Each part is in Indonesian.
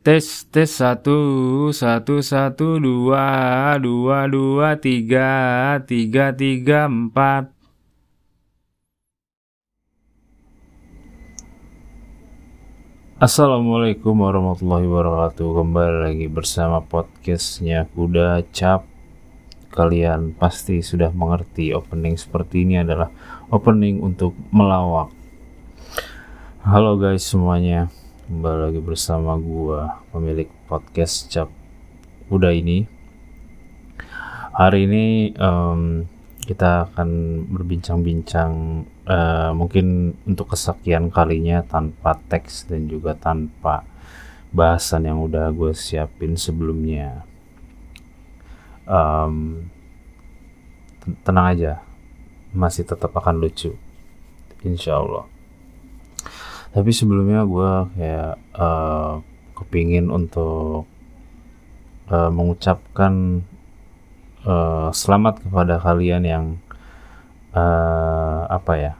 Tes tes satu satu satu dua dua dua tiga tiga tiga empat. Assalamualaikum warahmatullahi wabarakatuh. Kembali lagi bersama podcastnya Kuda Cap. Kalian pasti sudah mengerti opening seperti ini adalah opening untuk melawak. Halo guys semuanya Kembali lagi bersama gua pemilik podcast Cap Kuda ini Hari ini em, kita akan berbincang-bincang eh, mungkin untuk kesekian kalinya tanpa teks dan juga tanpa bahasan yang udah gue siapin sebelumnya. Ten- tenang aja, masih tetap akan lucu, insya Allah. Tapi sebelumnya gue kayak eh, kepingin untuk eh, mengucapkan eh, selamat kepada kalian yang eh, apa ya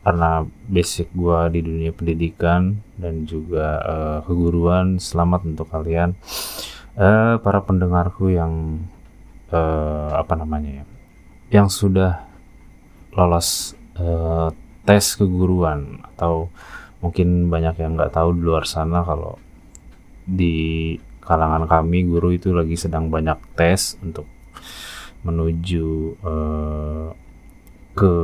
karena basic gua di dunia pendidikan dan juga eh, keguruan selamat untuk kalian. Eh, para pendengarku yang eh, apa namanya ya yang sudah lolos eh, tes keguruan atau mungkin banyak yang nggak tahu di luar sana kalau di kalangan kami guru itu lagi sedang banyak tes untuk menuju eh, ke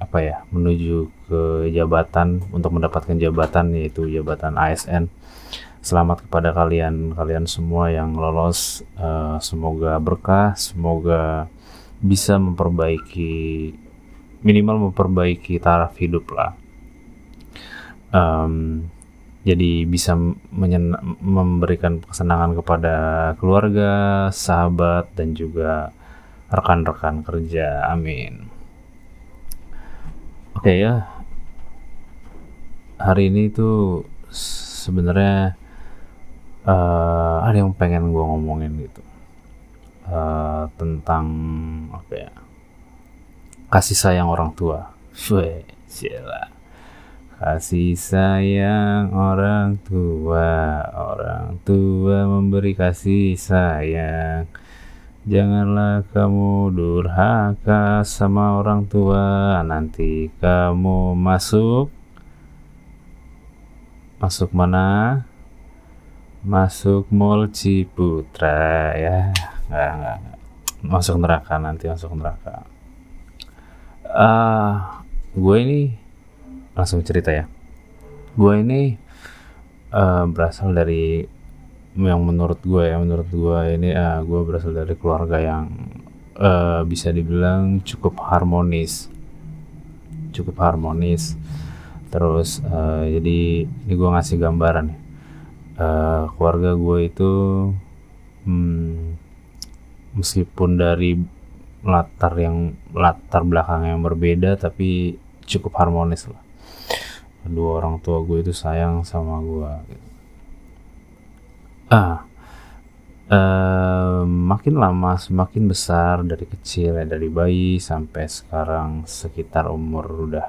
apa ya menuju ke jabatan untuk mendapatkan jabatan yaitu jabatan ASN selamat kepada kalian kalian semua yang lolos Eh, semoga berkah semoga bisa memperbaiki minimal memperbaiki taraf hidup lah Em, jadi bisa memberikan kesenangan kepada keluarga sahabat dan juga rekan-rekan kerja. Amin. Oke ya. Hari ini tuh sebenarnya eh, ada yang pengen gue ngomongin gitu Eh, tentang apa ya kasih sayang orang tua. Gila. Kasih sayang orang tua, orang tua memberi kasih sayang. Janganlah kamu durhaka sama orang tua, nanti kamu masuk masuk mana? Masuk Mall Ciputra ya. Enggak, enggak, enggak. Masuk neraka nanti masuk neraka. Ah, gue ini langsung cerita ya. Gue ini eh, berasal dari yang menurut gue ya menurut gue ini eh, gue berasal dari keluarga yang eh, bisa dibilang cukup harmonis. Cukup harmonis. Terus eh, jadi ini gue ngasih gambaran ya Eh, keluarga gue itu hmm, meskipun dari latar yang latar belakang yang berbeda tapi cukup harmonis lah kedua orang tua gue itu sayang sama gue. Ah eh, makin lama semakin besar dari kecil ya dari bayi sampai sekarang sekitar umur udah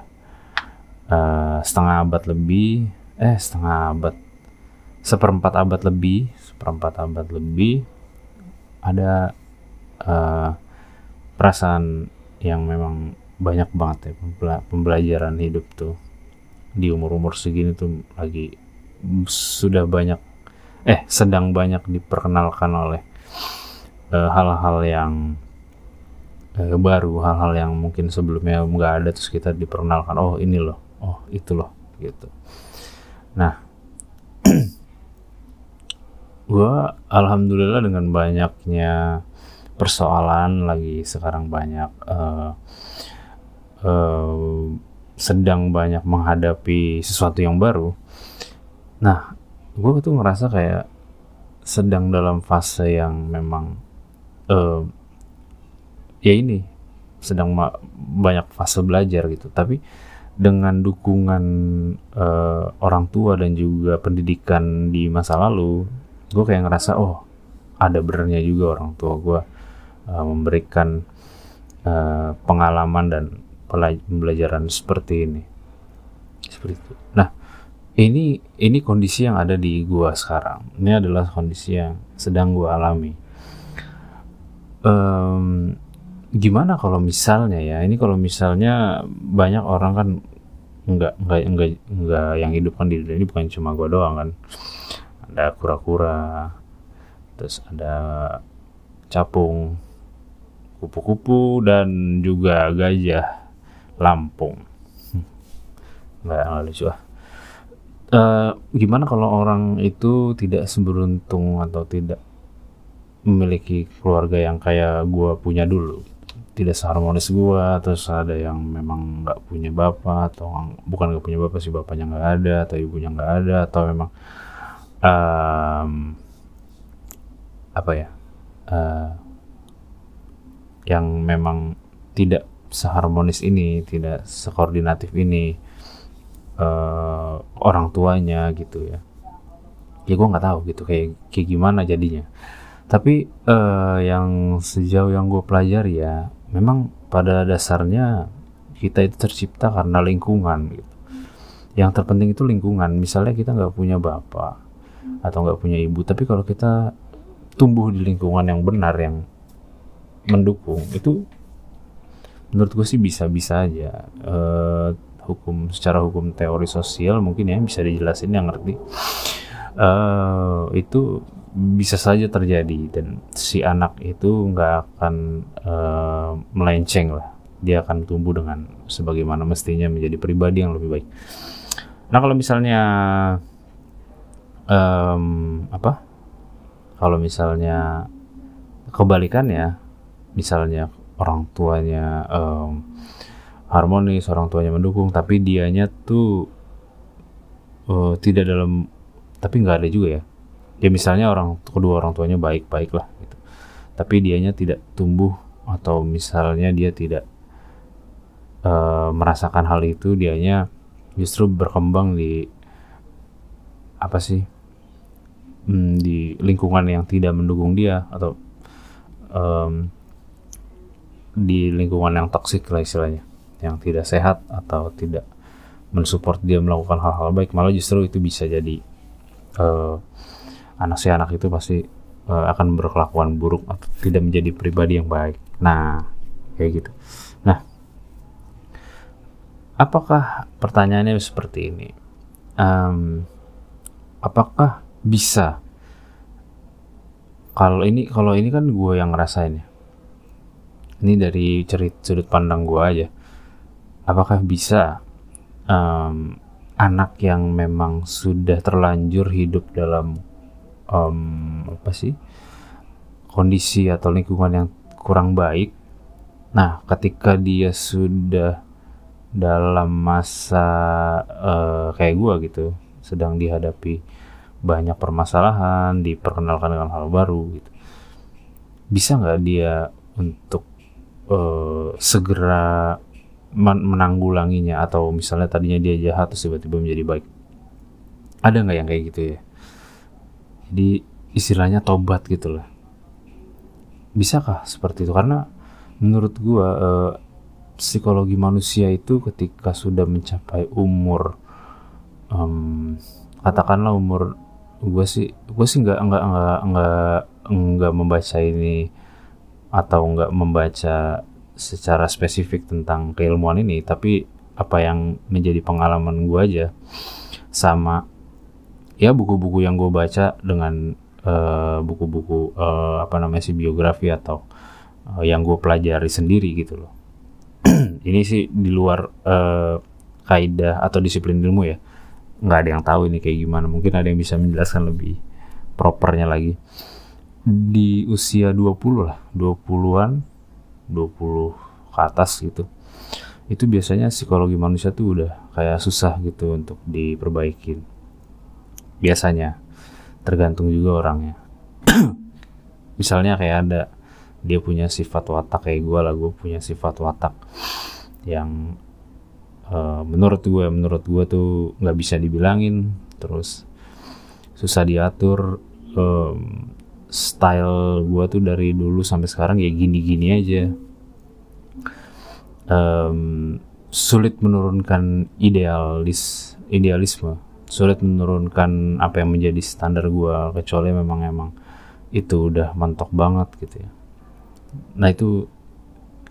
eh, setengah abad lebih eh setengah abad seperempat abad lebih seperempat abad lebih ada eh, perasaan yang memang banyak banget ya pembela- pembelajaran hidup tuh di umur-umur segini tuh lagi sudah banyak eh sedang banyak diperkenalkan oleh eh, hal-hal yang eh, baru hal-hal yang mungkin sebelumnya nggak ada terus kita diperkenalkan oh ini loh oh itu loh gitu. Nah gua alhamdulillah dengan banyaknya persoalan lagi sekarang banyak eh, eh, sedang banyak menghadapi sesuatu yang baru. Nah gue tuh ngerasa kayak sedang dalam fase yang memang eh, ya ini sedang banyak fase belajar gitu. Tapi dengan dukungan eh, orang tua dan juga pendidikan di masa lalu gue kayak ngerasa oh ada benernya juga orang tua gue uh, memberikan uh, pengalaman dan pembelajaran seperti ini. Seperti itu. Nah ini ini kondisi yang ada di gua sekarang. Ini adalah kondisi yang sedang gua alami. Um, gimana kalau misalnya ya ini kalau misalnya banyak orang kan nggak nggak nggak nggak yang hidup kan di dunia ini bukan cuma gua doang kan. Ada kura-kura terus ada capung kupu-kupu dan juga gajah Lampung. Nggak lucu ah uh, gimana kalau orang itu tidak seberuntung atau tidak memiliki keluarga yang kayak gue punya dulu? Tidak seharmonis gue terus ada yang memang nggak punya bapak atau bukan nggak punya bapak sih bapaknya nggak ada atau ibunya nggak ada atau memang um, apa ya uh, yang memang tidak seharmonis ini tidak sekoordinatif ini uh, orang tuanya gitu ya. Ya gue nggak tahu gitu kayak kayak gimana jadinya. Tapi uh, yang sejauh yang gue pelajari ya memang pada dasarnya kita itu tercipta karena lingkungan gitu. Yang terpenting itu lingkungan. Misalnya kita nggak punya bapak atau nggak punya ibu tapi kalau kita tumbuh di lingkungan yang benar yang mendukung itu menurut gue sih bisa-bisa aja. Uh, hukum secara hukum teori sosial mungkin ya bisa dijelasin yang ngerti. Uh, itu bisa saja terjadi dan si anak itu nggak akan uh, melenceng lah. Dia akan tumbuh dengan sebagaimana mestinya menjadi pribadi yang lebih baik. Nah kalau misalnya um, apa? Kalau misalnya kebalikan ya misalnya orang tuanya um, harmonis orang tuanya mendukung tapi dianya tuh uh, tidak dalam tapi nggak ada juga ya. Ya misalnya orang kedua orang tuanya baik-baik lah gitu. Tapi dianya tidak tumbuh atau misalnya dia tidak uh, merasakan hal itu dianya justru berkembang di apa sih hmm, di lingkungan yang tidak mendukung dia atau um, di lingkungan yang toksik lah istilahnya yang tidak sehat atau tidak mensupport dia melakukan hal-hal baik malah justru itu bisa jadi uh, anak si anak itu pasti uh, akan berkelakuan buruk atau tidak menjadi pribadi yang baik. Nah, kayak gitu. Nah, apakah pertanyaannya seperti ini? Um, apakah bisa? Kalau ini, kalau ini kan gue yang ngerasain ya. Ini dari cerit sudut pandang gue aja. Apakah bisa um, anak yang memang sudah terlanjur hidup dalam um, apa sih kondisi atau lingkungan yang kurang baik. Nah, ketika dia sudah dalam masa uh, kayak gua gitu, sedang dihadapi banyak permasalahan, diperkenalkan dengan hal baru gitu. Bisa nggak dia untuk uh, segera menanggulanginya atau misalnya tadinya dia jahat terus tiba-tiba menjadi baik? Ada nggak yang kayak gitu ya? di istilahnya tobat gitu lah bisakah seperti itu karena menurut gua eh, psikologi manusia itu ketika sudah mencapai umur um, katakanlah umur gue sih gue sih nggak nggak nggak nggak nggak membaca ini atau nggak membaca secara spesifik tentang keilmuan ini tapi apa yang menjadi pengalaman gue aja sama ya buku-buku yang gue baca dengan eh, buku-buku uh, uh, apa namanya sih biografi atau uh, yang gue pelajari sendiri gitu loh. Ini sih di luar uh, kaidah atau disiplin ilmu ya. Nggak ada yang tahu ini kayak gimana. Mungkin ada yang bisa menjelaskan lebih propernya lagi di usia 20 lah 20-an 20 ke atas gitu. Itu biasanya psikologi manusia tuh udah kayak susah gitu untuk diperbaikin. Biasanya tergantung juga orangnya. Misalnya kayak ada dia punya sifat watak kayak gue lah gue punya sifat watak yang uh, menurut gue menurut gue tuh nggak bisa dibilangin terus susah diatur um, style gue tuh dari dulu sampai sekarang ya gini-gini aja. Um, sulit menurunkan idealis idealisme. Sulit menurunkan apa yang menjadi standar gue kecuali memang emang itu udah mentok banget gitu ya. Nah itu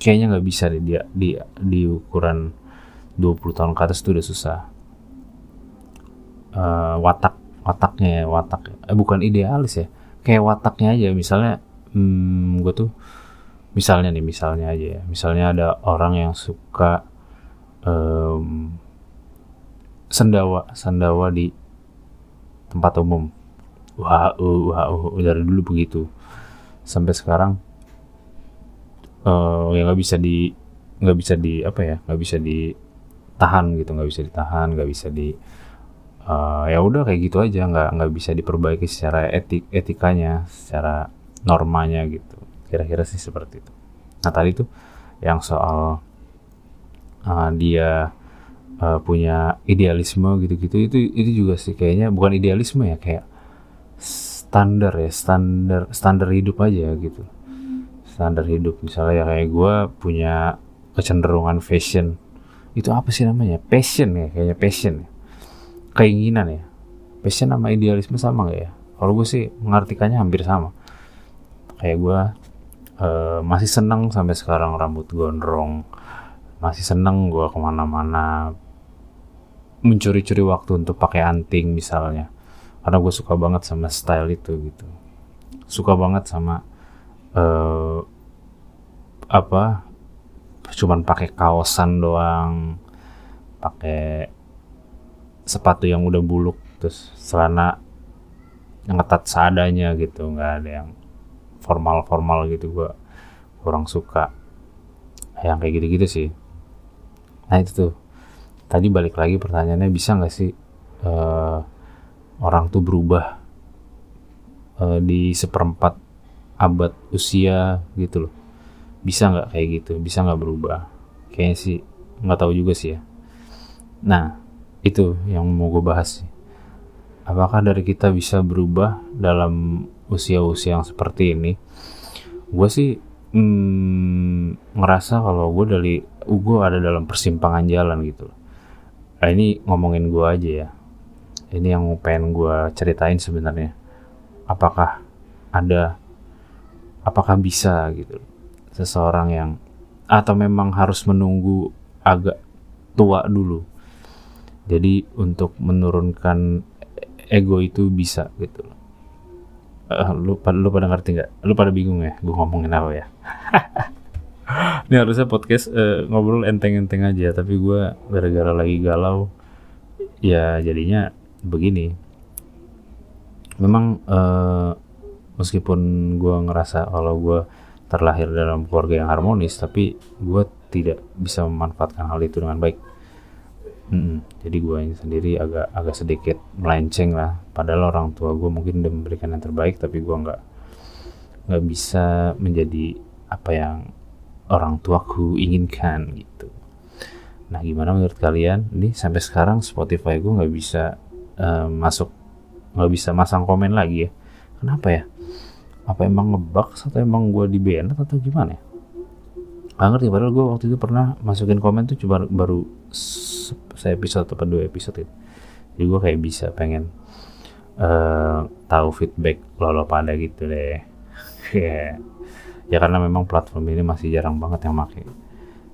kayaknya nggak bisa di, di di ukuran 20 tahun ke atas itu udah susah. Uh, watak wataknya ya watak. Eh, bukan idealis ya kayak wataknya aja. Misalnya hmm, gue tuh misalnya nih misalnya aja ya. Misalnya ada orang yang suka um, sendawa sendawa di tempat umum. Wah uh, wah dari dulu begitu. Sampai sekarang uh, ya nggak bisa di nggak bisa di apa ya nggak bisa ditahan gitu. Nggak bisa ditahan nggak bisa di uh, ya udah kayak gitu aja. Nggak nggak bisa diperbaiki secara etik etikanya secara normanya gitu. Kira-kira sih seperti itu. Nah tadi tuh yang soal uh, dia uh, punya idealisme gitu-gitu itu itu juga sih kayaknya bukan idealisme ya kayak standar ya standar standar hidup aja gitu. Standar hidup. Misalnya ya kayak gue punya kecenderungan fashion. Itu apa sih namanya? Passion ya kayaknya passion. ya keinginan ya. Passion sama idealisme sama gak ya? Kalau gue sih mengartikannya hampir sama. Kayak gue uh, masih seneng sampai sekarang rambut gondrong. Masih seneng gue ke mana-mana mencuri-curi waktu untuk pakai anting misalnya. Karena gue suka banget sama style itu gitu. Suka banget sama uh, apa cuman pakai kaosan doang pakai sepatu yang udah buluk terus celana yang ketat seadanya gitu. Nggak ada yang formal formal gitu gua kurang suka yang kayak gitu-gitu sih. Nah itu tuh. Tadi balik lagi pertanyaannya bisa nggak sih uh, orang tuh berubah uh, di seperempat abad usia gitu loh? Bisa nggak kayak gitu? Bisa nggak berubah? Kayaknya sih nggak tahu juga sih ya. Nah itu yang mau gue bahas sih. Apakah dari kita bisa berubah dalam usia-usia yang seperti ini? Gue sih hmm, ngerasa kalau gue dari gue ada dalam persimpangan jalan gitu. Nah ini ngomongin gue aja ya. Ini yang pengen gue ceritain sebenarnya. Apakah ada apakah bisa gitu? Seseorang yang atau memang harus menunggu agak tua dulu jadi untuk menurunkan ego itu bisa gitu. Loh uh, lu, lu pada ngerti nggak? Lu pada bingung ya gue ngomongin apa ya? Ini harusnya podcast uh, ngobrol enteng-enteng aja tapi gue gara-gara lagi galau ya jadinya begini. Memang uh, meskipun gue ngerasa kalau gue terlahir dalam keluarga yang harmonis tapi gue tidak bisa memanfaatkan hal itu dengan baik Hmm, jadi gue ini sendiri agak agak sedikit melenceng lah. Padahal orang tua gue mungkin udah memberikan yang terbaik, tapi gue nggak nggak bisa menjadi apa yang orang tuaku inginkan gitu. Nah, gimana menurut kalian? Ini sampai sekarang Spotify gue nggak bisa uh, masuk, nggak bisa masang komen lagi ya. Kenapa ya? Apa emang ngebug atau emang gue di atau gimana ya? Gak ngerti padahal gue waktu itu pernah masukin komen tuh cuma baru saya episode atau dua episode itu jadi gue kayak bisa pengen uh, tahu feedback lo lo pada gitu deh. Ya karena memang platform ini masih jarang banget yang make.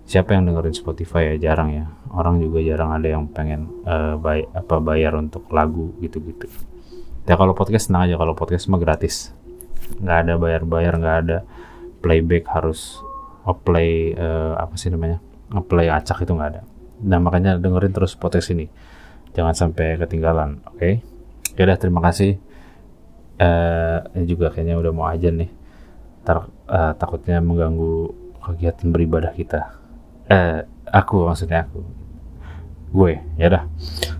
Siapa yang dengerin Spotify ya? Jarang ya. Orang juga jarang ada yang pengen uh, bay apa bayar untuk lagu gitu-gitu. Ya kalau podcast tenang aja kalau podcast mah gratis. Nggak ada bayar-bayar nggak ada playback harus play uh, apa sih namanya play acak itu nggak ada Nah makanya dengerin terus podcast ini. Jangan sampai ketinggalan. Oke. Okay? Ya udah terima kasih. Uh, ini juga kayaknya udah mau aja nih. Tar, uh, takutnya mengganggu kegiatan beribadah kita. Eh, aku maksudnya aku. Gue, ya dah.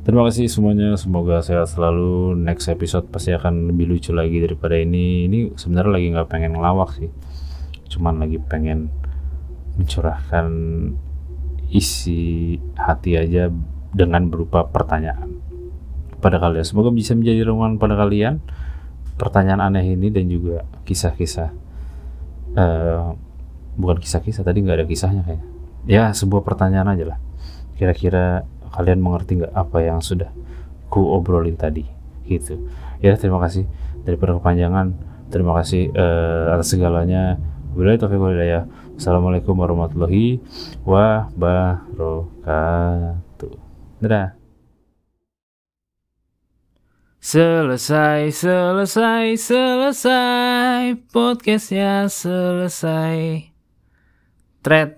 Terima kasih semuanya. Semoga sehat selalu. Next episode pasti akan lebih lucu lagi daripada ini. Ini sebenarnya lagi nggak pengen ngelawak sih. Cuman lagi pengen mencurahkan isi hati aja dengan berupa pertanyaan. Pada kalian. Semoga bisa menjadi renungan pada kalian pertanyaan aneh ini dan juga kisah-kisah uh, bukan kisah-kisah tadi nggak ada kisahnya kayak ya sebuah pertanyaan aja lah. Kira-kira kalian mengerti nggak apa yang sudah ku obrolin tadi? Gitu. Ya terima kasih daripada kepanjangan. Terima kasih uh, atas segalanya Wabillahi taufiq walhidayah. Assalamualaikum warahmatullahi wabarakatuh. Dadah. Selesai, selesai, selesai Podcastnya selesai Thread